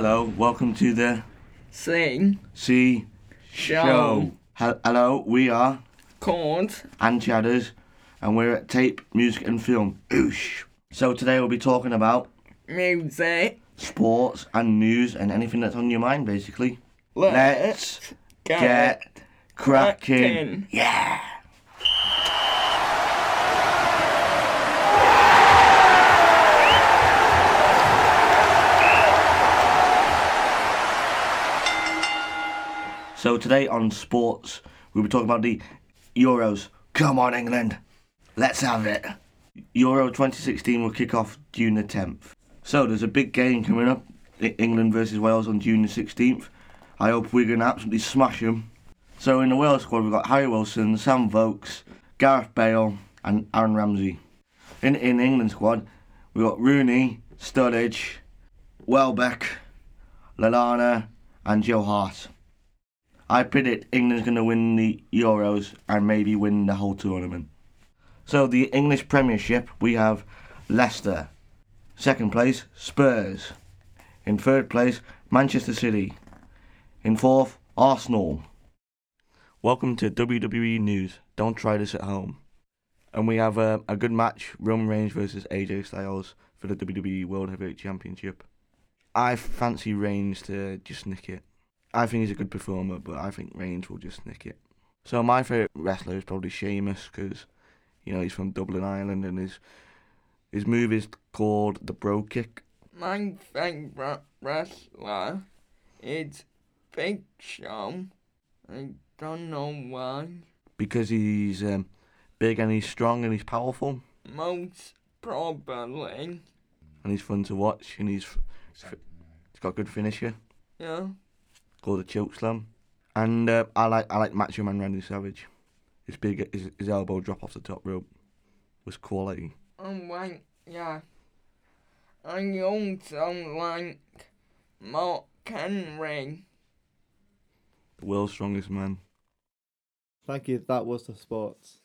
Hello, welcome to the Sing See Show. Hel- Hello, we are called and Chadders, and we're at Tape, Music and Film. Oosh. So today we'll be talking about Music. sports and news and anything that's on your mind, basically. Let's get, get cracking. cracking. Yeah. So today on sports, we'll be talking about the Euros. Come on, England, let's have it. Euro 2016 will kick off June the 10th. So there's a big game coming up, England versus Wales on June the 16th. I hope we're going to absolutely smash them. So in the Wales squad, we've got Harry Wilson, Sam Vokes, Gareth Bale, and Aaron Ramsey. In in England squad, we've got Rooney, Sturridge, Welbeck, Lallana, and Joe Hart. I predict England's going to win the Euros and maybe win the whole tournament. So the English Premiership, we have Leicester. Second place, Spurs. In third place, Manchester City. In fourth, Arsenal. Welcome to WWE News. Don't try this at home. And we have a, a good match Roman Reigns versus AJ Styles for the WWE World Heavyweight Championship. I fancy Reigns to just nick it. I think he's a good performer, but I think Reigns will just nick it. So my favourite wrestler is probably Sheamus because, you know, he's from Dublin, Ireland, and his his move is called the Brogue Kick. My favourite wrestler is Big Show. I don't know why. because he's um, big and he's strong and he's powerful Most probably. and he's fun to watch and he's he's got a good finisher Yeah. Called a choke slam. And uh, I like I like Macho Man Randy Savage. His big his, his elbow drop off the top rope was quality. Oh, right. Yeah. I also like Mark Henry. The world's strongest man. Thank you. That was the sports.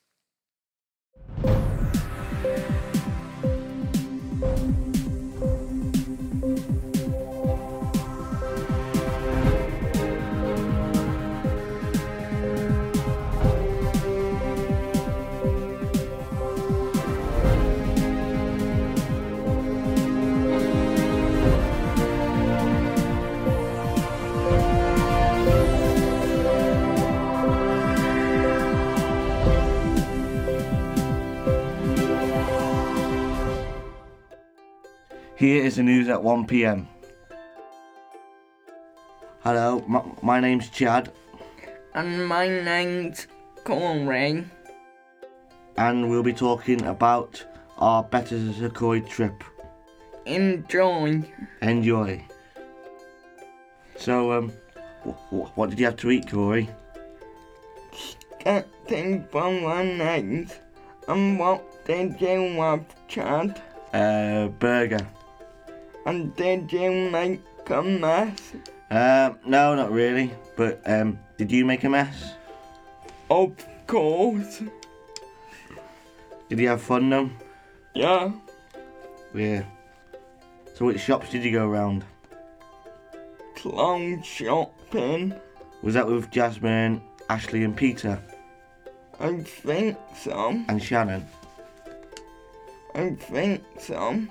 Here is the news at 1 p.m. Hello, my, my name's Chad, And my name's Corey. and we'll be talking about our Betws-y-Coed trip. Enjoy. Enjoy. So, um, wh- wh- what did you have to eat, Corey? Getting bolognese. And what did you have, Chad? Uh, burger. And did you make a mess? Um, no, not really. But um, did you make a mess? Of course. Did you have fun though? Yeah. Yeah. So which shops did you go around? Clown shopping. Was that with Jasmine, Ashley, and Peter I think so. and Shannon? I think so.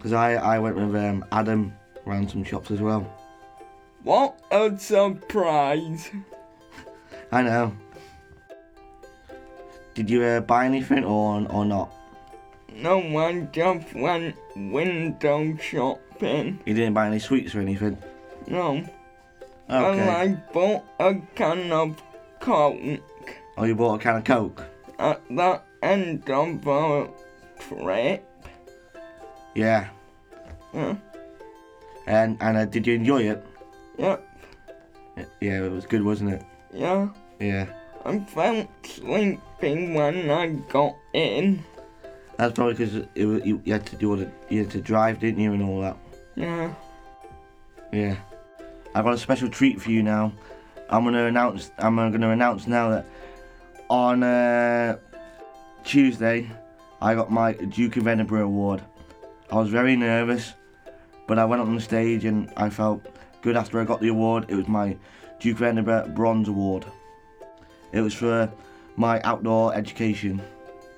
Because I I went with um, Adam around some shops as well. What a surprise. I know. Did you uh, buy anything or or not? No one just went window shopping. You didn't buy any sweets or anything. No. And Okay. I bought a can of Coke Oh, you bought a can of Coke. at the end of our trip. Yeah. Yeah. And and uh, did you enjoy it? Yep. Yeah, it was good, wasn't it? Yeah. Yeah. I felt sleepy when I got in. That's probably because you, you had to do all the you had to drive, didn't you, and all that. Yeah. Yeah. I've got a special treat for you now. I'm gonna announce. I'm gonna announce now that on uh, Tuesday, I got my Duke of Edinburgh award. I was very nervous, But I went up on the stage and I felt good after I got the award. It was my Duke of Edinburgh Bronze Award. It was for my outdoor education.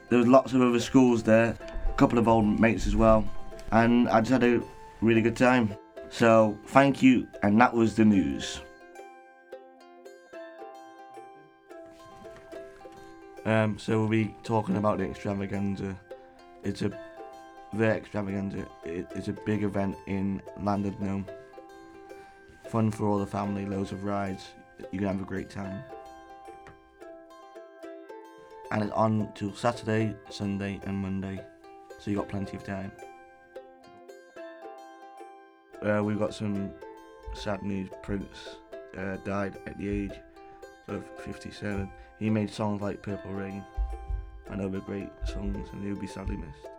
There was lots of other schools there, a couple of old mates as well, and I just had a really good time. So thank you, and that was the news. Um, so we'll be talking about the extravaganza. It's a the extravaganza. is a big event in Llandudno. Fun for all the family, loads of rides. You can have a great time. And it's on till Saturday, Sunday, and Monday, so you got plenty of time. Uh, we've got some sad news. Prince uh, died at the age of 57. He made songs like Purple Rain and other great songs, and he'll be sadly missed.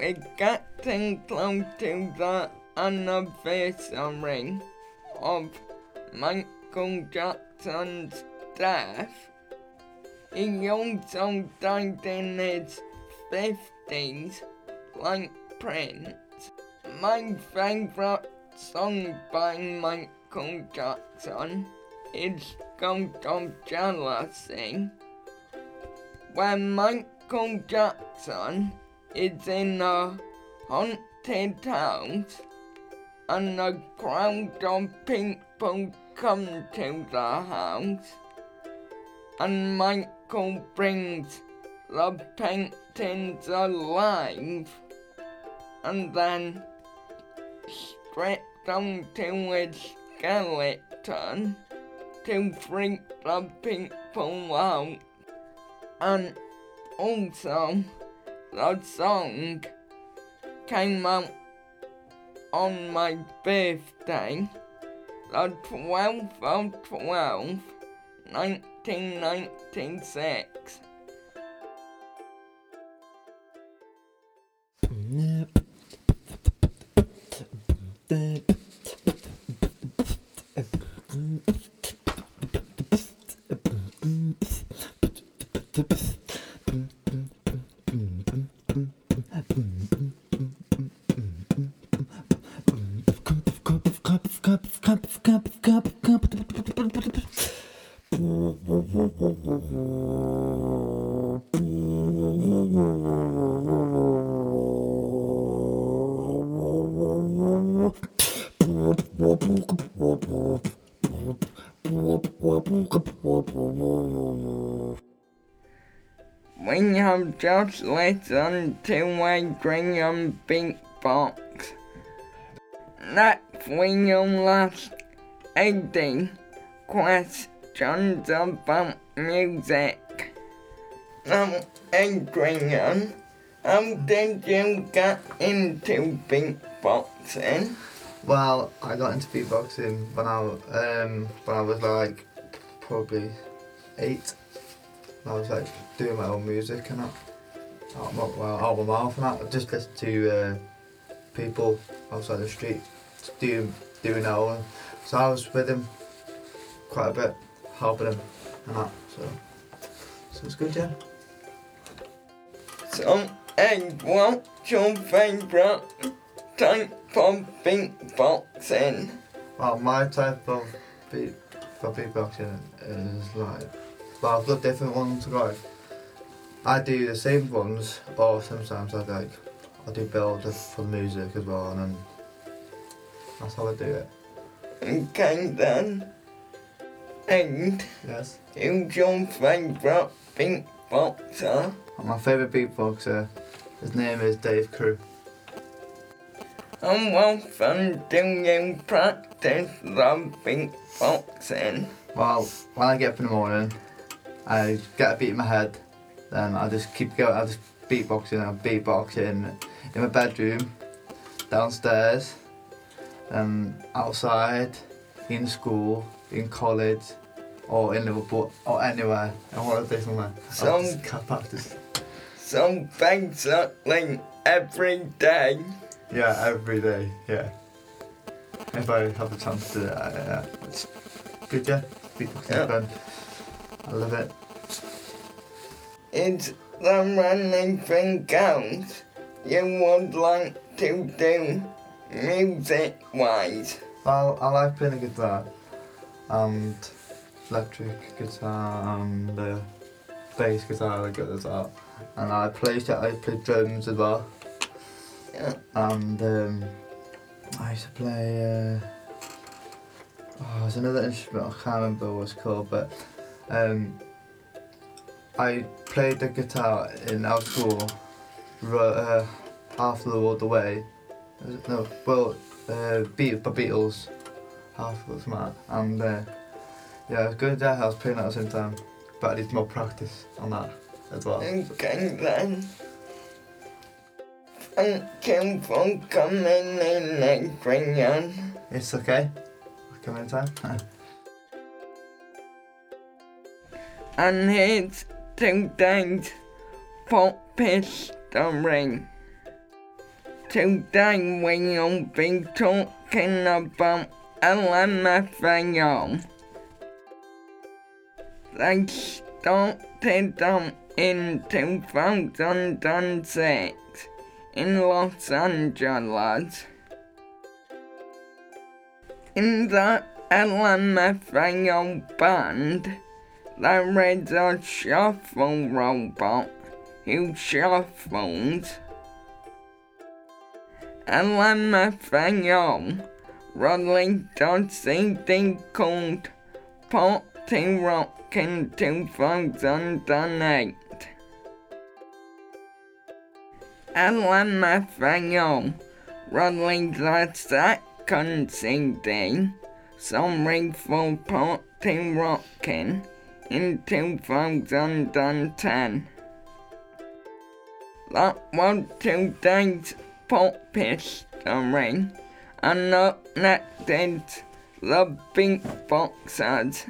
We're getting close to the anniversary of Michael Jackson's death. He also died in his 50s, like Prince. My favourite song by Michael Jackson is Ghost of Jealousy. When Michael Jackson is in a haunted house and a crowd of people come to the house. And Michael brings the paintings alive. And then strips onto his skeleton to freak the people out. And also the song came out on my birthday, the 12th of 12, 1996. just listened to a Graham beatbox. Next will ask 80 questions about music. Now, Adrian, how did you get into beatboxing? Well, I got into beatboxing when I um when I was like probably eight. I was like doing my own music and that. My, well, out my mouth and that. I just listened to uh, people outside the street doing doing their own. So I was with him quite a bit, helping him and that. So so it's good, yeah. So, Ed, what's your favourite type of beatboxing? Well, my type of beat for beatboxing is like, well, I've got different ones. Like, I do the same ones, or sometimes I like, I do build for music as well, and that's how I do it. Okay then. And Yes. who's your favourite beatboxer? And my favourite beatboxer, his name is Dave Crew. How often do you practice the beatboxing? Well, when I get up in the morning, I get a beat in my head, then I just keep going. I just beatboxing. I'm beatboxing in my bedroom, downstairs, and outside, in school, in college, or in Liverpool, or anywhere. I want to do somewhere. So- I just practice. So every day. Yeah, every day. Yeah. If I have the chance to do it, yeah. It's good, yeah. Beatboxing Yeah. I love it. Is there anything else you would like to do music wise? Well, I like playing the guitar and electric guitar and uh, bass guitar, I as well. And I play I play drums as well. Yeah. And um, I used to play. Uh, oh, there's another instrument I can't remember what it's called, but um, I played the guitar in our school uh, half of the road away. No, well, uh, Beat the Beatles, half of that, and uh, yeah, I was going to their house playing at the same time, but I need more practice on that as well. Okay then. Thank you for coming in, Adrian. It's okay. I'll come anytime. And here's today's pop history. Today we'll be talking about LMFAO. They started up in 2006 in Los Angeles. In the LMFAO band, there is a shuffle robot who shuffles. LMFAO released a CD called Party Rock in 2008. LMFAO released a second CD, Sorry for Party Rockin', in 2010. That was today's pop history, and up next is the beatboxers.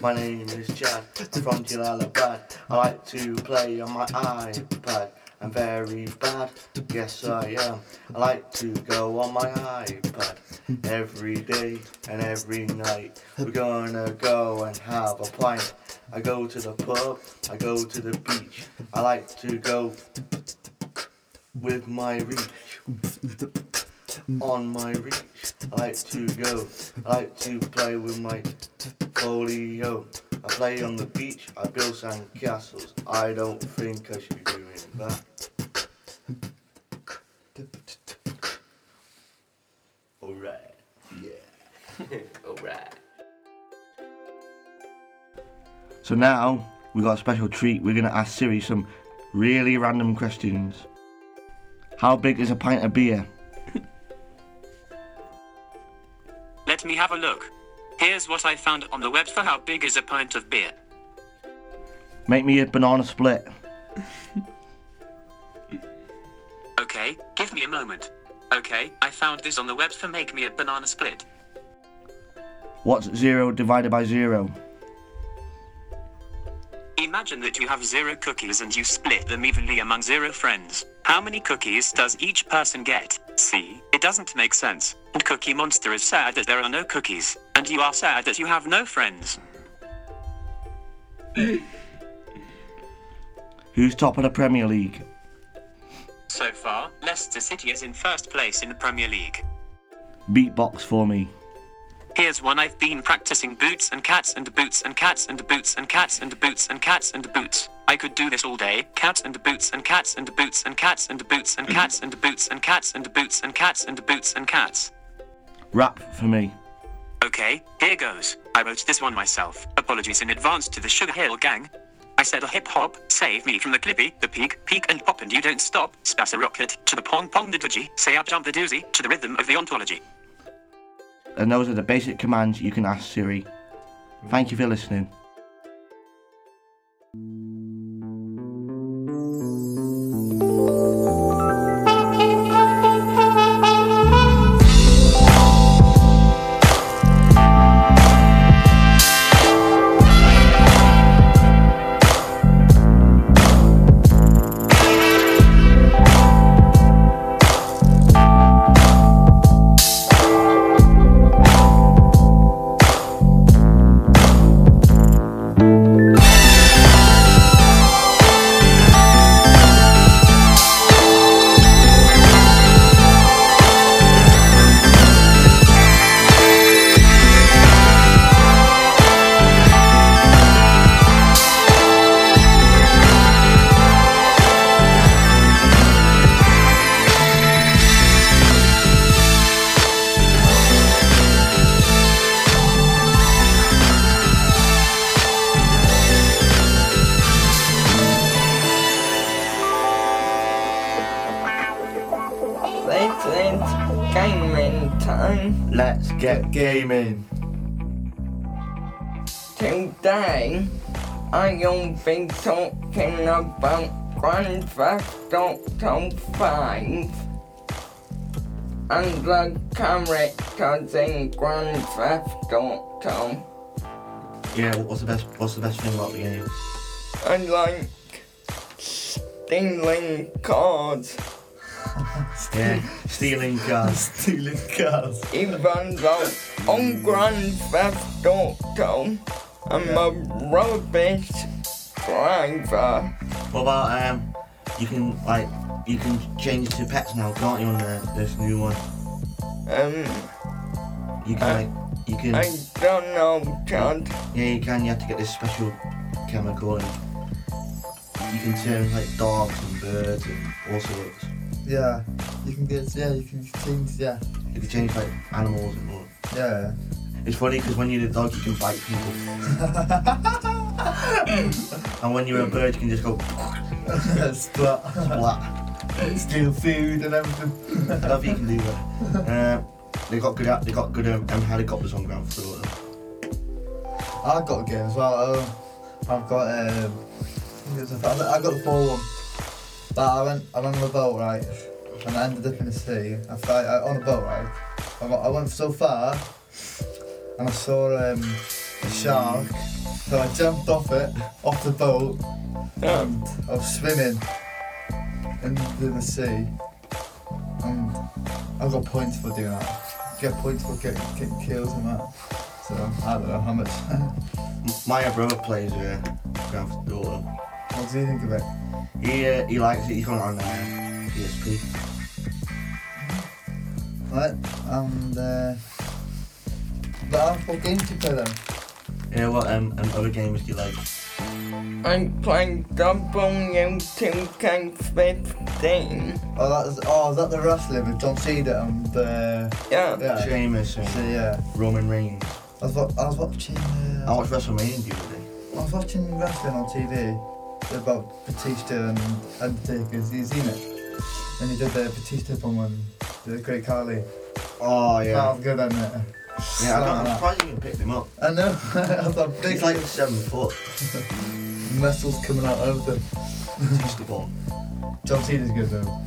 My name is Chad, from Jalalabad. I like to play on my iPad. I'm very bad, yes I am. I like to go on my iPad every day and every night. We're gonna go and have a pint. I go to the pub, I go to the beach. I like to go with my reach. On my reach, I like to go. I like to play with my folio. I play on the beach, I build sand castles. I don't think I should be doing that. Alright, yeah. Alright. So now we got a special treat. We're gonna ask Siri some really random questions. How big is a pint of beer? Let me have a look. Here's what I found on the web for how big is a pint of beer. Make me a banana split. Okay, give me a moment. Okay, I found this on the web for make me a banana split. What's zero divided by zero? Imagine that you have zero cookies and you split them evenly among zero friends. How many cookies does each person get? See, it doesn't make sense. And Cookie Monster is sad that there are no cookies, and you are sad that you have no friends. Who's top of the Premier League? So far, Leicester City is in first place in the Premier League. Beatbox for me. Here's one I've been practicing boots and cats and boots and cats and boots and cats and boots and cats and boots. I could do this all day. Cats and boots and cats and boots and cats and boots and cats and boots and cats and boots and cats and boots and cats. Rap for me. Okay, here goes. I wrote this one myself. Apologies in advance to the Sugar Hill Gang. I said a hip hop, save me from the clippy, the peak, peak and pop and you don't stop. Spass a rocket, to the pong pong the doogie, say up jump the doozy, to the rhythm of the ontology. And those are the basic commands you can ask Siri. Thank you for listening. I'll be talking about Grand Theft Auto 5 and the characters in Grand Theft Auto. Yeah, what's the best? What's the best thing about the game? I like stealing cars, Yeah, stealing cars. Stealing cars. even though on Grand Theft Auto, I'm a rubbish driver. What about um? You can like you can change to pets now, can't you? On the, this new one, Um, you can Uh, like you can. I don't know, Chad. Yeah, you can. You have to get this special chemical and you can turn like dogs and birds and all sorts. Yeah. You can get, yeah, you can change, yeah. You can change like animals and all. Yeah. It's funny because when you're a dog, you can bite people, and when you're a bird, you can just go Splat. splat. Steal food and everything. I love you can do that. Uh, they got good. They got good um, helicopters on ground for them. I've got a game as well. Um, I've got um, I think it's a- I got the full one. But I went, I went on a boat right, and I ended up in the sea. I, I on a boat right. I, got, I went so far, and I saw um, shark. So I jumped off it, off the boat, and I was swimming into the sea. And I got points for doing that. Get points for getting, getting kills and that. So I don't know how much. My brother plays uh, Grand Theft Auto. what do you think of it? He uh, he likes it. He's got it on uh, PSP. Right, and uh, but what games do you play then? Yeah, what um, um other games do you like? I played W2K15. Oh, that is, oh, is that the wrestling with John Cena and uh, Yeah. yeah, Sheamus and so, yeah. Roman Reigns. I was, I was watching. Uh, I watched WrestleMania the other day. I was watching wrestling on TV about Batista and Undertaker. Have you seen it? And he did the Batista one when the Great Khali. Oh yeah. That was good, isn't it? Yeah, I don't, I'm Slap surprised you even picked him up. I know. I thought big He's like seven foot. muscles coming out of them. He's the ball. John Cena's good though.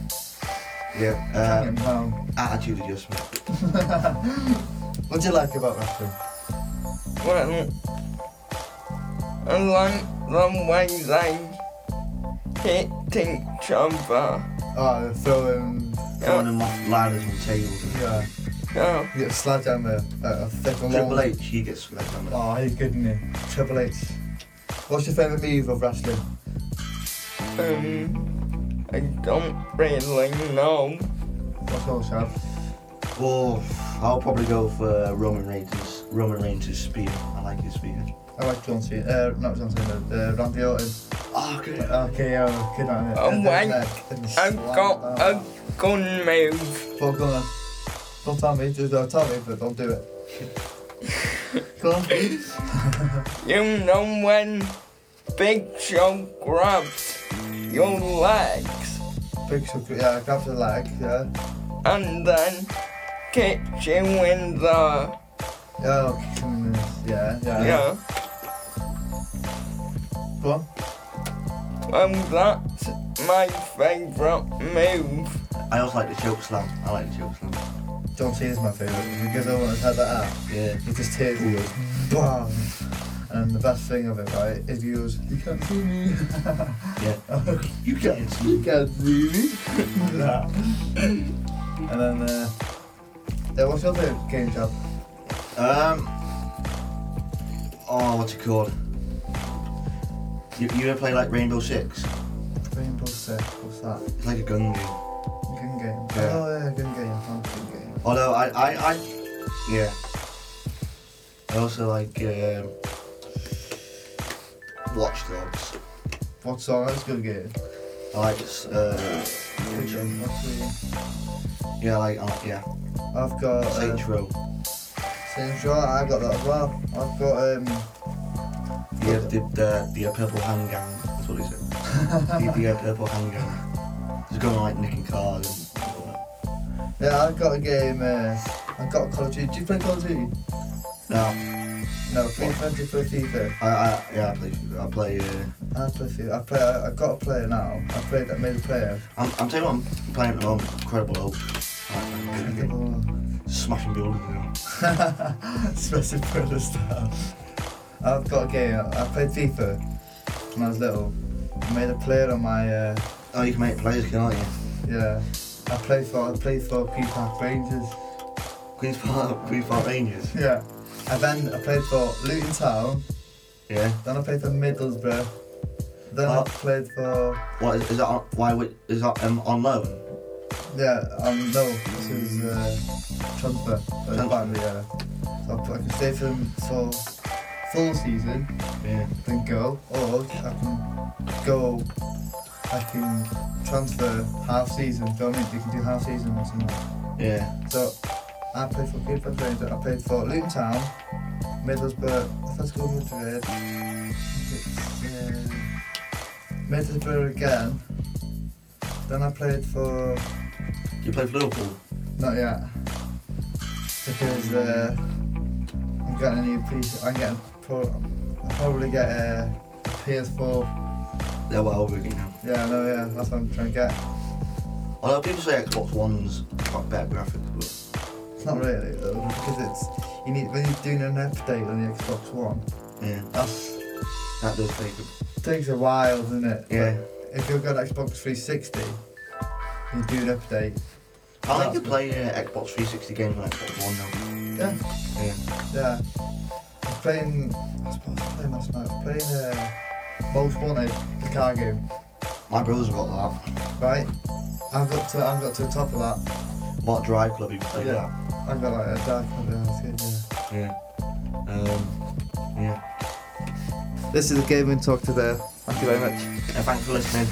Yeah. Can't get Uh, him down. attitude adjustment. What do you like about wrestling? Well, I like the way they hit each other. Oh, they're throwing. Throwing them off ladders and tables. And Yeah. Yeah. You get a sledgehammer, uh, a thick and Triple long. H, he gets sledgehammer. Oh, he's good, isn't he? Triple H. What's your favourite move of wrestling? Um, I don't really know. What's yours, Shab? Oh, I'll probably go for Roman Reigns. Roman Reigns' spear. I like his spear. I like John Cena. Uh, not John Cena. Uh, Randy Orton. Oh, good. Okay, oh, good on it. Oh, And then, wait. uh, I've got a gun move. Go on. Don't tell me. Just don't tell me, but don't do it. go on. You know when Big Show grabs your legs Big shook. Yeah, grabs the leg. Yeah. and then kicks you in the Yeah. okay, mm, Yeah. Yeah. yeah. Go on. Well, that's my favourite move. I also like the choke slam. I like the choke slam. John Cena's my favourite because I want to have that out. Yeah. With his tears, he goes BAM! And the best thing of it, right, is he goes, You can't see me. Yeah. You can't see. you can't see me. And then, uh, yeah, what's your favourite game, job? Um. Oh, what's it called? You, you ever play like Rainbow Six? Rainbow Six, what's that? It's like a gun game. Gun game. Yeah. Oh, yeah, gun game. Oh. Although I, I, I, yeah. I also like um, Watch Dogs. What's all that's good game? I like this. Uh, game. Yeah, I like, I like yeah. I've got uh, Saints Row. Saints Row. I got that as well. I've got um. Yeah, the the the purple hand gang. That's what he said. the, the purple hand gang. Just going like nicking cars and. Yeah, I got a game. Uh, I got a Call of Duty. Do you play Call of Duty? No. No, FIFA. Do you play FIFA? I, I yeah, I play. I play. Uh, I play FIFA. I play. I, I got a player now. I played. I made a player. I'm, I'm telling you, what I'm playing at the moment. Incredible Hulk. Oh. Smashing buildings. You know. Brother stuff. I've got a game. I played FIFA when I was little. I made a player on my. Uh, Oh, you can make players, can't you? yeah. I played for. I played for Queen Park Rangers. Queens Park, Queens Park Rangers. Yeah. And then I played for Luton Town. Yeah. Then I played for Middlesbrough. Then I played for. What is, is that? On, why would- is that um, on loan? Yeah, um, no, this is uh, transfer. Transfer. Band, yeah. So I, I can stay for them for full season, Yeah. then go, or I can go. I can transfer half season. Do you know what I mean? You can do half season or something. Yeah. So I played for Park Rangers. I played for Luton Town, Middlesbrough, Atletico Madrid. Uh, Middlesbrough again. Then I played for You played for Liverpool. not yet. Because uh, I'm getting a new PC. I'm getting pro. I'll probably get a PS4. They're well again now. Yeah, no, yeah, that's what I'm trying to get. Although people say Xbox One's got better graphics, but It's not really though, because it's you need when you're doing an update on the Xbox One. yeah, That's that does take a takes a while, doesn't it? Yeah. But if you've got Xbox 360, you do an update. I like to play uh, Xbox 360 games on Xbox One now. Yeah, Yeah. yeah. I was playing. I suppose I was playing last night. I was playing uh, Most Wanted, the car game. My brother's got that. Right. I've got to. I've got to the top of that. What Drive Club, you play Yeah. I've got like a dark one. Yeah, that's yeah. Yeah. Um, yeah. This is a gaming talk today. Thank you very much. Yeah, thanks for listening.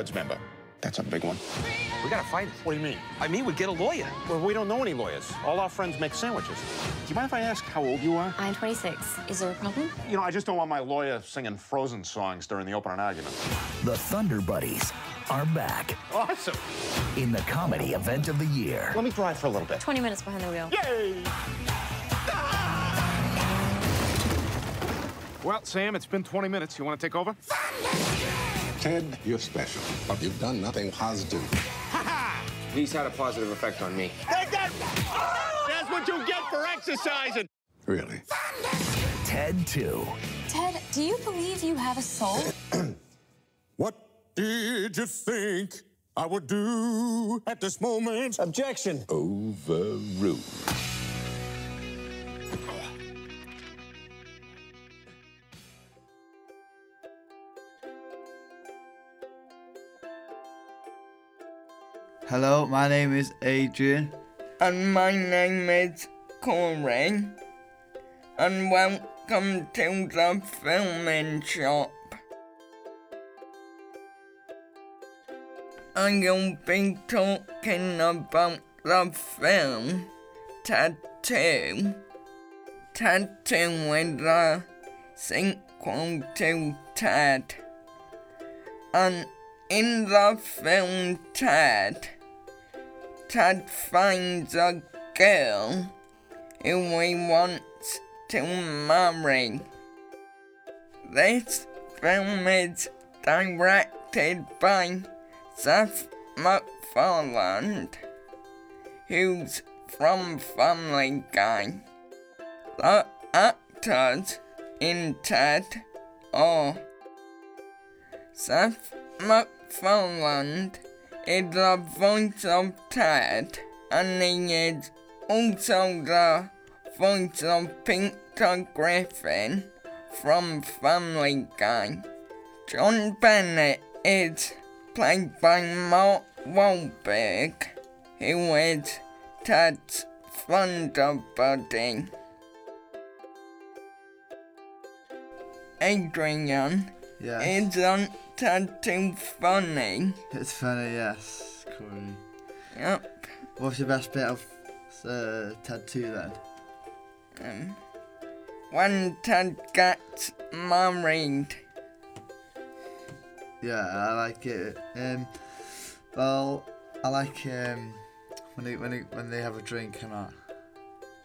Papagino's rewards member. That's a big one. We gotta fight it. What do you mean? I mean, we get a lawyer. Well, we don't know any lawyers. All our friends make sandwiches. Do you mind if I ask how old you are? I'm 26. Is there a problem? You know, I just don't want my lawyer singing Frozen songs during the opening argument. The Thunder Buddies are back Awesome. in the comedy event of the year. Let me drive for a little bit. 20 minutes behind the wheel. Yay! Well, Sam, it's been 20 minutes. You want to take over? Ted, you're special, but you've done nothing Haas do. He's had a positive effect on me. Take that! That's what you get for exercising. Really. Ted 2. Ted, do you believe you have a soul? What did you think I would do at this moment? Objection. Overruled. Hello, my name is Adrian. And my name is Corey. And welcome to the filming shop. I'll be talking about the film Ted 2. Tattoo is a sequel to Ted. And in the film Ted, Ted finds a girl who he wants to marry. This film is directed by Seth MacFarlane, who's from Family Guy. The actors in Ted are Seth MacFarlane is the voice of Ted, and he is also the voice of Peter Griffin from Family Guy. John Bennett is played by Mark Wahlberg, who is Ted's Thunder Buddy. Adrian Yes. isn't Ted too funny. It's funny, yes, Corey. Yep. What's your best bit of uh, Ted 2 then? Um, when Ted gets married. Yeah, I like it. Um, well, I like um, when they when they when they have a drink and that.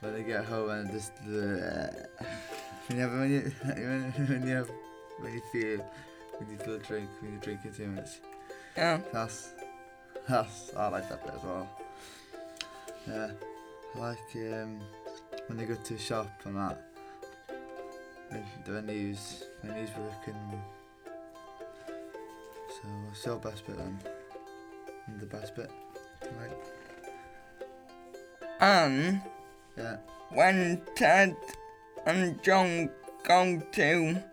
When they get home and just the when you have when you when, when you have when you feel you feel a drink when you're drinking too much. Yeah. That's that's I like that bit as well. Yeah, I like um, when they go to the shop and that. He's when he's working. So what's your best bit then? And the best bit, right? And Yeah. when Ted and John go to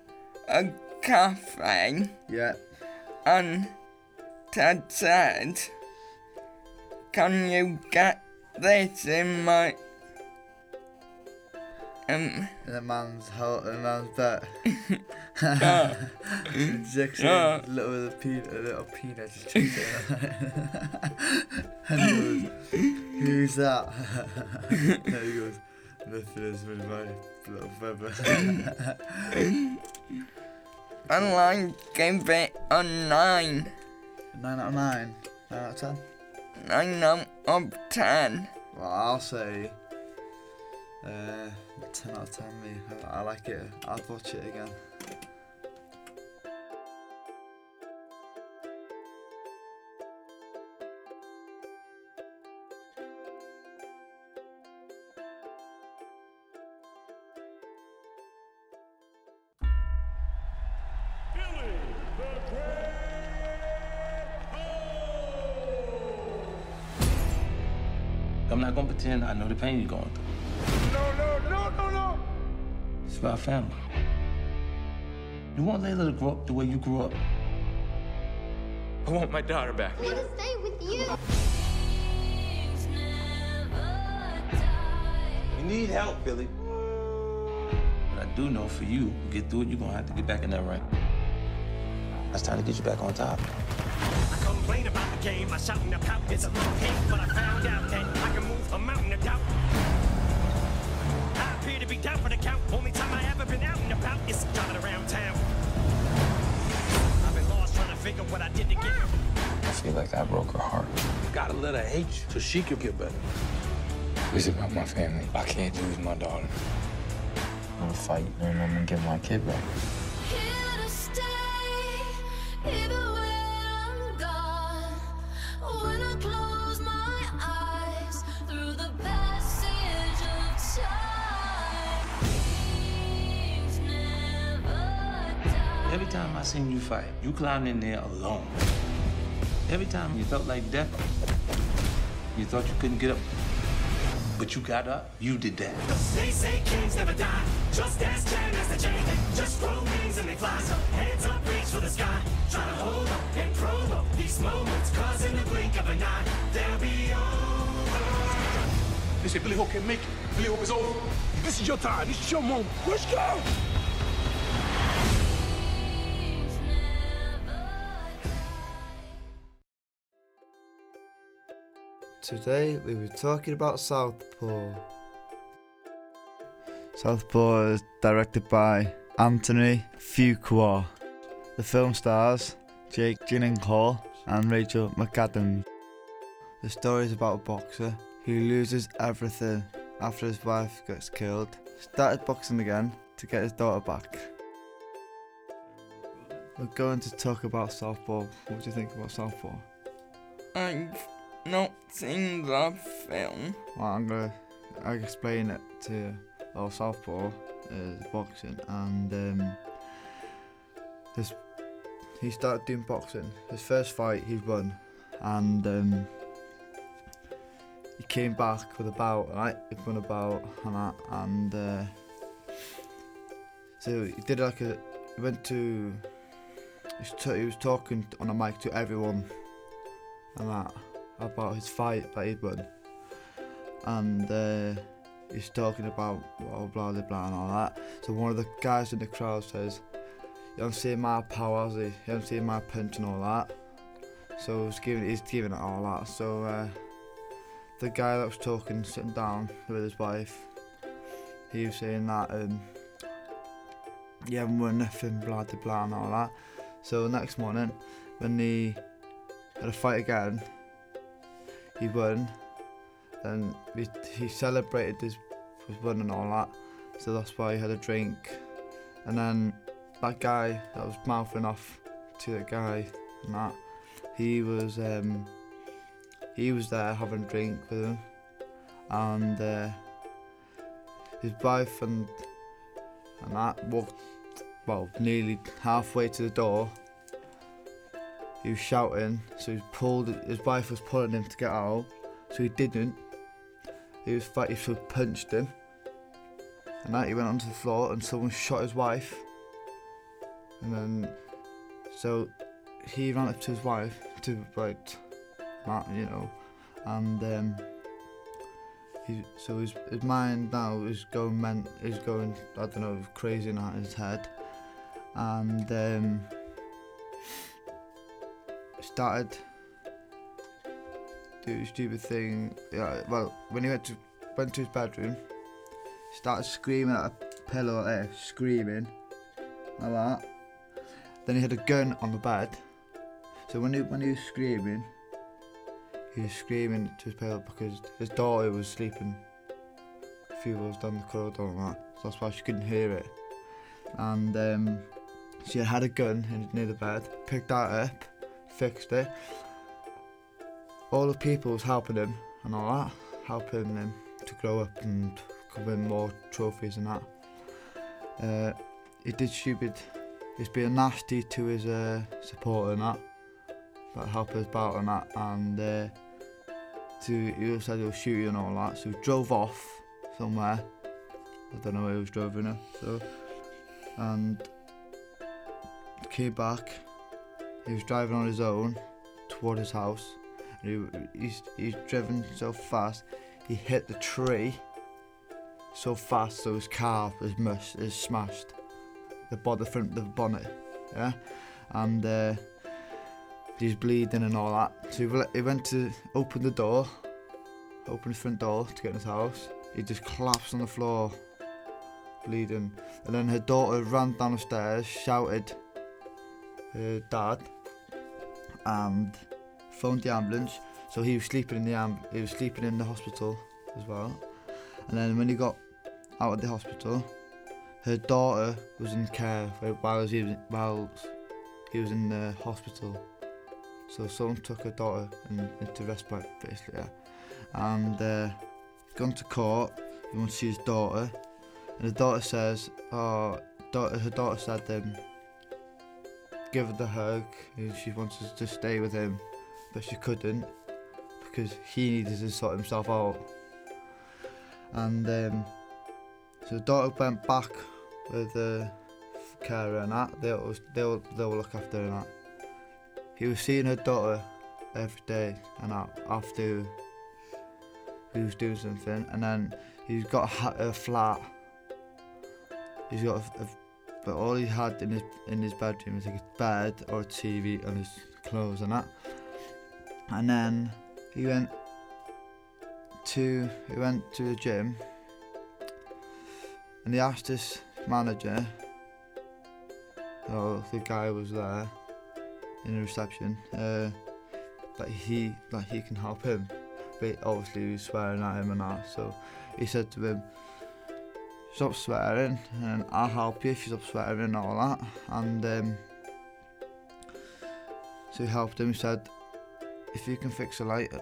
a cafe Yeah. and Ted said, Can you get this in my um In a man's ho- in a man's butt. Yeah. Jackson, little peanut, a little peanut just cheeks it. and he goes, who's that? and he goes, nothing is with my little feather. I give it a nine. nine out of nine. Nine out of ten. Nine out of ten. Well, I'll say uh, 10 out of 10 me. I, I like it. I'd watch it again. I'm not gonna pretend I know the pain you're going through. No, no, no, no, no. It's about family. You want Leila to grow up the way you grew up. I want my daughter back. I want to stay with you. You need help, Billy. But I do know for you, to get through it, you're gonna have to get back in that ring. It's time to get you back on top. I complain about the game, I shout and I pout. It's a little game, but I found out that I can move a mountain of doubt. I appear to be down for the count. Only time I ever been out and about is driving around town. I've been lost trying to figure what I did to get. I feel like I broke her heart. Gotta let her hate you so she can get better. It's about my family. I can't lose my daughter. I'm gonna fight and I'm gonna get my kid back. Seen you fight, you climbed in there alone. Every time you felt like death, you thought you couldn't get up. But you got up, you did that. They say kings never die, just as ten as the chain. Just grow wings and they fly. So hands up, reach for the sky. Try to hold up and provoke these moments, cause in the blink of an eye, they'll be over. They say Billy Hope can make it. Billy Hope is over. This is your time. This is your moment. Let's go. Today we were talking about Southpaw. Southpaw is directed by Anthony Fuqua. The film stars Jake Gyllenhaal and Rachel McAdams. The story is about a boxer who loses everything after his wife gets killed. Started boxing again to get his daughter back. We're going to talk about Southpaw. What do you think about Southpaw? I've not seen the film. Well, I'm gonna I explain it to our Southpaw is boxing, and um, this he started doing boxing. His first fight, he won, and um, he came back with a bout, right? He won a bout and that, and uh, so he did like a. He went to. He was talking on a mic to everyone, and that about his fight that he'd won, and. Uh, He's talking about blah blah blah blah and all that. So one of the guys in the crowd says, "You haven't seen my power, has he? You haven't seen my punch and all that." So he's giving he's giving it all that. So uh, the guy that was talking, sitting down with his wife, he was saying that um, you haven't won nothing, blah blah blah and all that. So next morning, when he had a fight again, he won. and we, he celebrated his, his win and all that. So that's why he had a drink. And then that guy that was mouthing off to the guy and that, he was um, he was there having a drink with him, and uh, his wife and and that walked well nearly halfway to the door. He was shouting, so he pulled. His wife was pulling him to get out, so he didn't. He was fighting, so he punched him, and that he went onto the floor, and someone shot his wife. And then, so he ran up to his wife to like, you know, and um, he so his his mind now is going ment, is going I don't know crazy in his head, and um, started do a stupid thing. Yeah, well, when he went to went to his bedroom, started screaming at a pillow there, screaming like that. Then he had a gun on the bed. So when he when he was screaming, he was screaming to his pillow because his daughter was sleeping a few rows down the corridor and that. So that's why she couldn't hear it. And um, she had a gun near the bed, picked that up, fixed it, all the people was helping him and all that, helping him to grow up and win more trophies and that. Uh, he did stupid. He's being nasty to his uh, supporter and that, that help us out and that, and uh, to he said he was shooting and all that. So he drove off somewhere. I don't know where he was driving her. So and came back. He was driving on his own toward his house. And he, he's, he's driven so fast, he hit the tree so fast so his car is mush, is smashed. The, bo- the front, the bonnet, yeah? And uh, he's bleeding and all that. So he, went to open the door, open his front door to get in his house. He just collapsed on the floor, bleeding. And then her daughter ran down the stairs, shouted dad, and phoned the ambulance. So he was sleeping in the amb- he was sleeping in the hospital as well. And then when he got out of the hospital, her daughter was in care while he was while he was in the hospital. So someone took her daughter in, into respite basically, yeah. And uh, gone to court. He wants to see his daughter, and the daughter says, "Oh, daughter, her daughter said um, give her the hug. and She wanted to stay with him, but she couldn't because he needed to sort himself out. And um, so the daughter went back with the carer and that. They'll, they'll, they'll look after her and that. He was seeing her daughter every day and that after he was doing something. And then he's got a, a flat. He's got a, a but all he had in his in his bedroom was like a bed or a TV and his clothes and that. And then he went to he went to the gym and he asked his manager oh the guy was there in the reception uh, that he that he can help him but obviously he was swearing at him and that so he said to him stop swearing and I'll help you if you stop swearing and all that and um, so he helped him he said if you can fix a light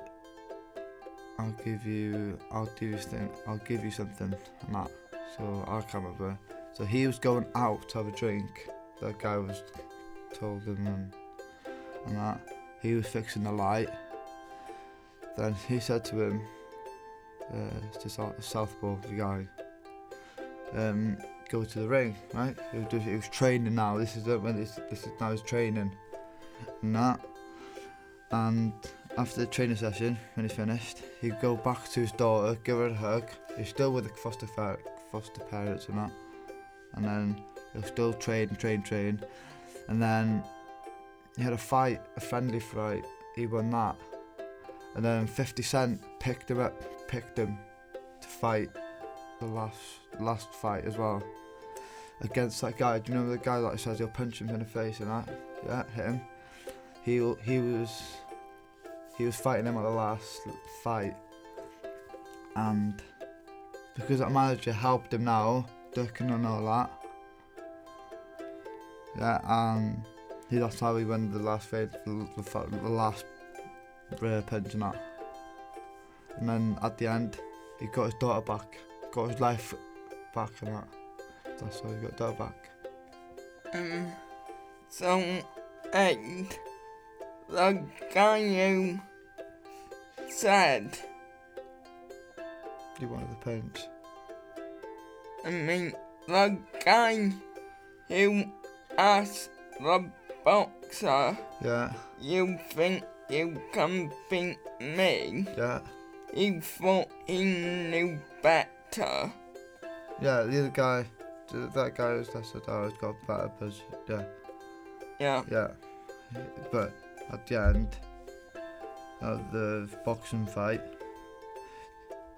I'll give you I'll do this thing I'll give you something and that so I can't remember so he was going out to have a drink that guy was told him and and that. He was fixing the light. Then he said to him, uh, to South, Southpaw, the guy, um, go to the ring, right? He was, just, he was training now. This is the, when this, this is now his training, and that. And after the training session, when he's finished, he'd go back to his daughter, give her a hug. He's still with the foster fa- foster parents and that, and then he'll still train, train, train, and then he had a fight, a friendly fight. He won that, and then 50 Cent picked him up, picked him to fight the last last fight as well against that guy. Do you remember the guy that says he'll punch him in the face and that? Yeah, hit him. He he was he was fighting him at the last fight, and because that manager helped him now, ducking and all that. Yeah, and he, that's how he won the last fight, the, the, the last uh, punch and that. And then at the end, he got his daughter back, got his life back and that. That's why he got that back. Um, so, and the guy who said, You wanted the punch. I mean, the guy who asked the boxer, Yeah, you think you can beat me? yeah. He thought he knew better. Yeah, the other guy, that guy was the guy who's got better punch. Yeah, Yeah. yeah. But at the end of the boxing fight,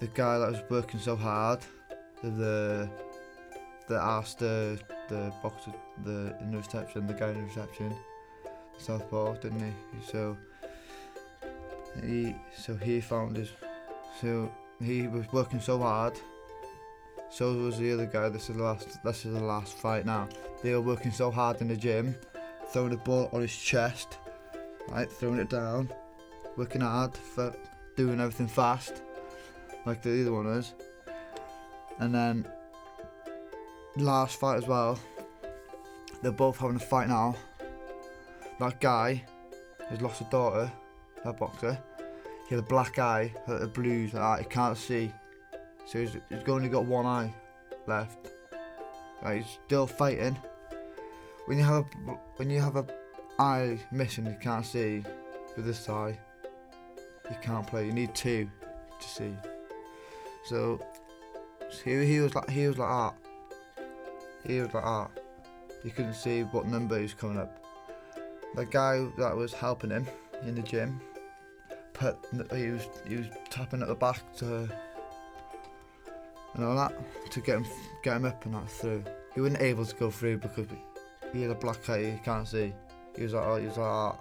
the guy that was working so hard, the that asked the the boxer the in the reception, the guy in the reception, Southpaw, didn't he? So he so he found his so he was working so hard. So was the other guy. This is the last. This is the last fight now. They were working so hard in the gym, throwing the ball on his chest, right, throwing it down, working hard for doing everything fast, like the other one is. And then last fight as well. They're both having a fight now. That guy has lost a daughter, that boxer. He had a black eye, a blues, like that. He can't see. So he's, he's only got one eye left. He's still fighting. When you have a when you have a eye missing, you can't see with this eye. You can't play. You need two to see. So he, he was like he was like that. He was like that. He couldn't see what number he was coming up. The guy that was helping him in the gym, put he was he was tapping at the back to and all that to get him get him up and that through. He wasn't able to go through because he had a black eye. He can't see. He was like oh, he was like oh,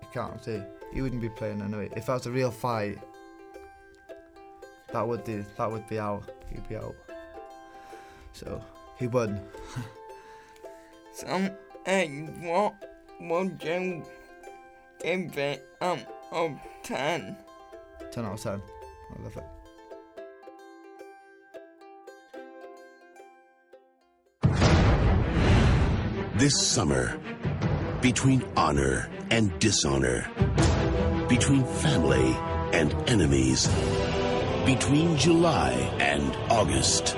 he can't see. He wouldn't be playing anyway. If that was a real fight, that would be that would be out. He'd be out. So he won. So, hey, what would you give it out of 10? 10 out of 10. I love it. This summer, between honor and dishonor, between family and enemies, between July and August,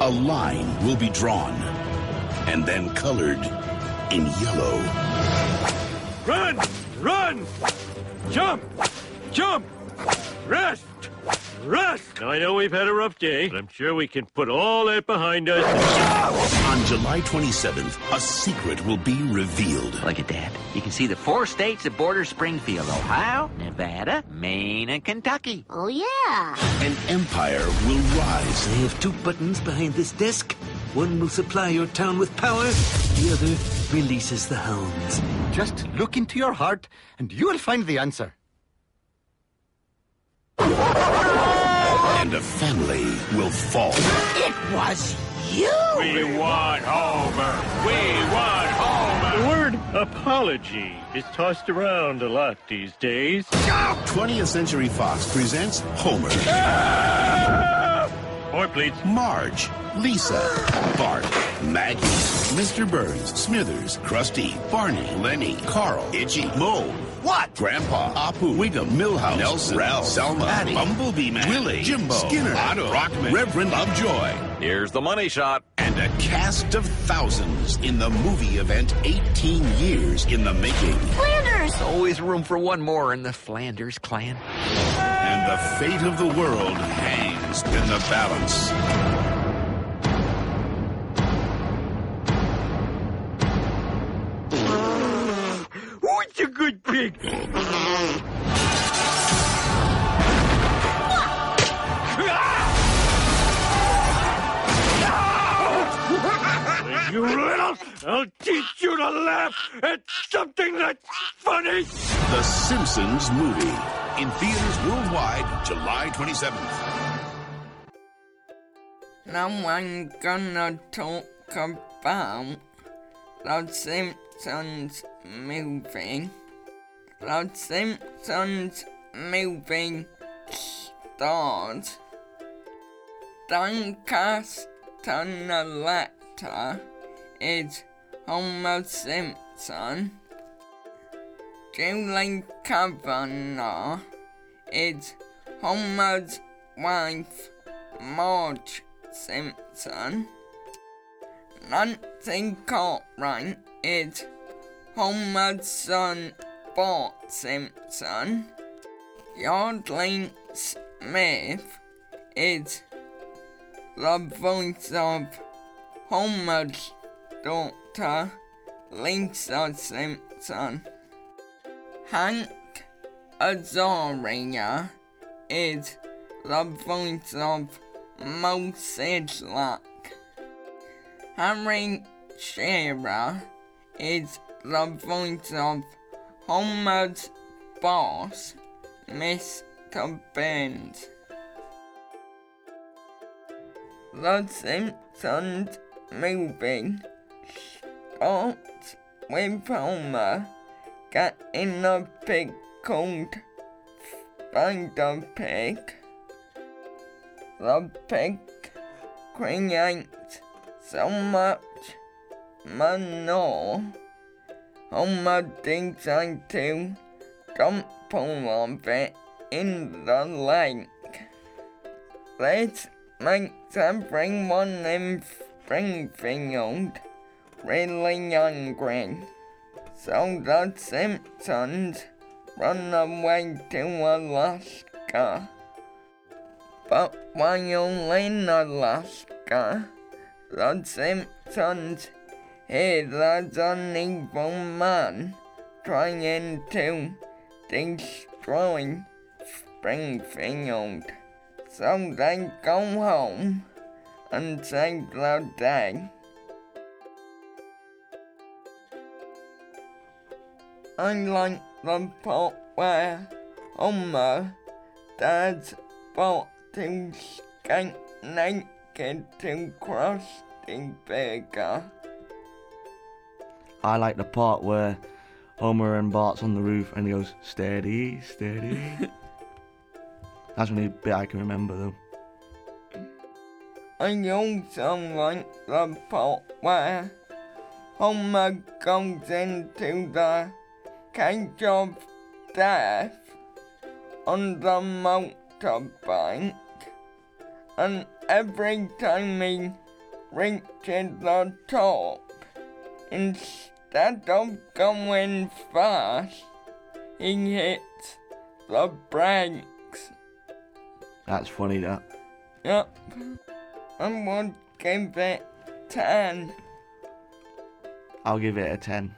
a line will be drawn and then colored in yellow. Run! Run! Jump! Jump! Rest! Rest! Now, I know we've had a rough day, but I'm sure we can put all that behind us. On July 27th, a secret will be revealed. Look at that. You can see the four states that border Springfield Ohio, Nevada, Maine, and Kentucky. Oh, yeah. An empire will rise. I have two buttons behind this desk. One will supply your town with power, the other releases the hounds. Just look into your heart and you will find the answer. And a family will fall. It was you. We want Homer! We want Homer! The word apology is tossed around a lot these days. 20th Century Fox presents Homer. Four pleats. Marge, Lisa, Bart, Maggie, Mr. Burns, Smithers, Krusty, Barney, Lenny, Carl, Itchy, Moe. What? Grandpa, Apu, Wiggum, Milhouse, Nelson, Ralph, Selma, Patty, Bumblebee Man, Willie, Jimbo, Skinner, Otto, Rockman, Reverend Lovejoy. Here's the money shot. And a cast of thousands in the movie event 18 years in the making. Flanders! Always room for one more in the Flanders clan. And the fate of the world hangs in the balance. Pig? you little, I'll teach you to laugh at something that's funny. The Simpsons movie. In theaters worldwide, July 27th. Now I'm gonna talk about The Simpsons movie. The Simpsons movie stars Dan Castellaneta is Homer Simpson. Julie Kavner is Homer's wife, Marge Simpson. Nancy Cartwright is Homer's son, Bart Simpson. Yeardley Smith is the voice of Homer's daughter, Lisa Simpson. Hank Azaria is the voice of Moe Szyslak. Harry Shearer is the voice of Homer's boss, Mr. Burns. The Simpsons movie starts with Homer getting a pig called Spider Pig. The pig creates so much manure. Homer decides to dump all of it in the lake. This makes everyone in Springfield really hungry. So the Simpsons run away to Alaska. But while in Alaska, the Simpsons hear there's an evil man trying to destroy Springfield. So they go home and save the day. I like the part where Homer does Bart to skate naked to Krusty Burger. I like the part where Homer and Bart's on the roof and he goes, steady, steady. That's the only bit I can remember though. I also like the part where Homer goes into the cage of death on the motorbike, and every time he reaches the top, instead of going fast, he hits the brakes. That's funny that. Yep. I would give it 10. I'll give it a 10.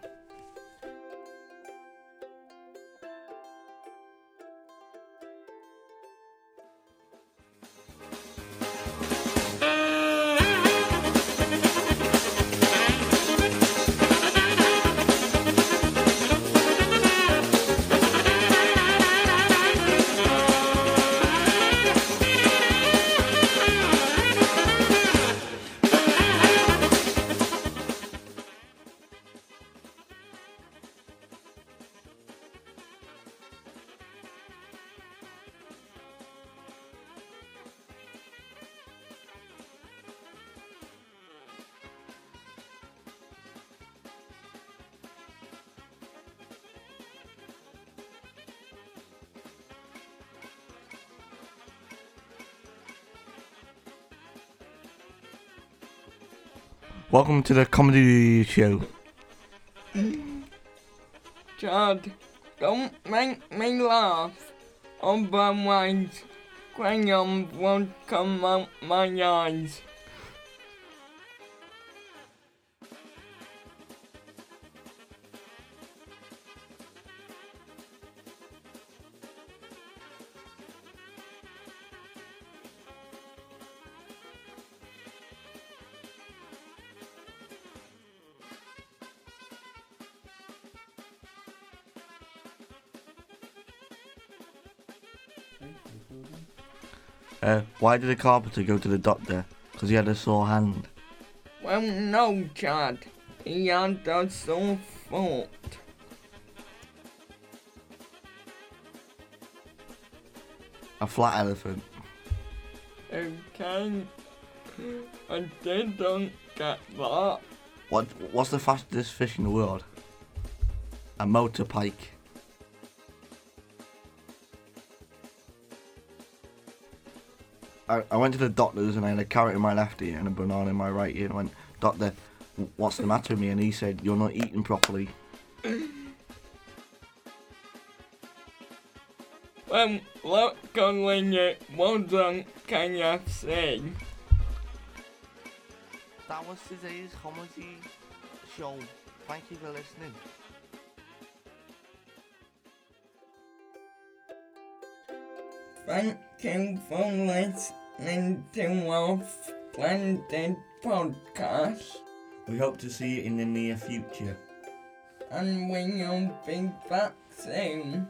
Welcome to the comedy show. Chad, don't make me laugh. Otherwise, crayons won't come out my eyes. Uh, why did the carpenter go to the doctor? Because he had a sore hand. Well, no, Chad. He had a sore foot. A flat elephant. Okay. I didn't get that. What? What's the fastest fish in the world? A motor pike. I, I went to the doctor's and I had a carrot in my left ear and a banana in my right ear and I went, Doctor, what's the matter with me? And he said, You're not eating properly. Well, luckily it wasn't KFC. That was today's comedy show. Thank you for listening. Thank you for listening to our splendid podcast. We hope to see you in the near future. And we'll be back soon.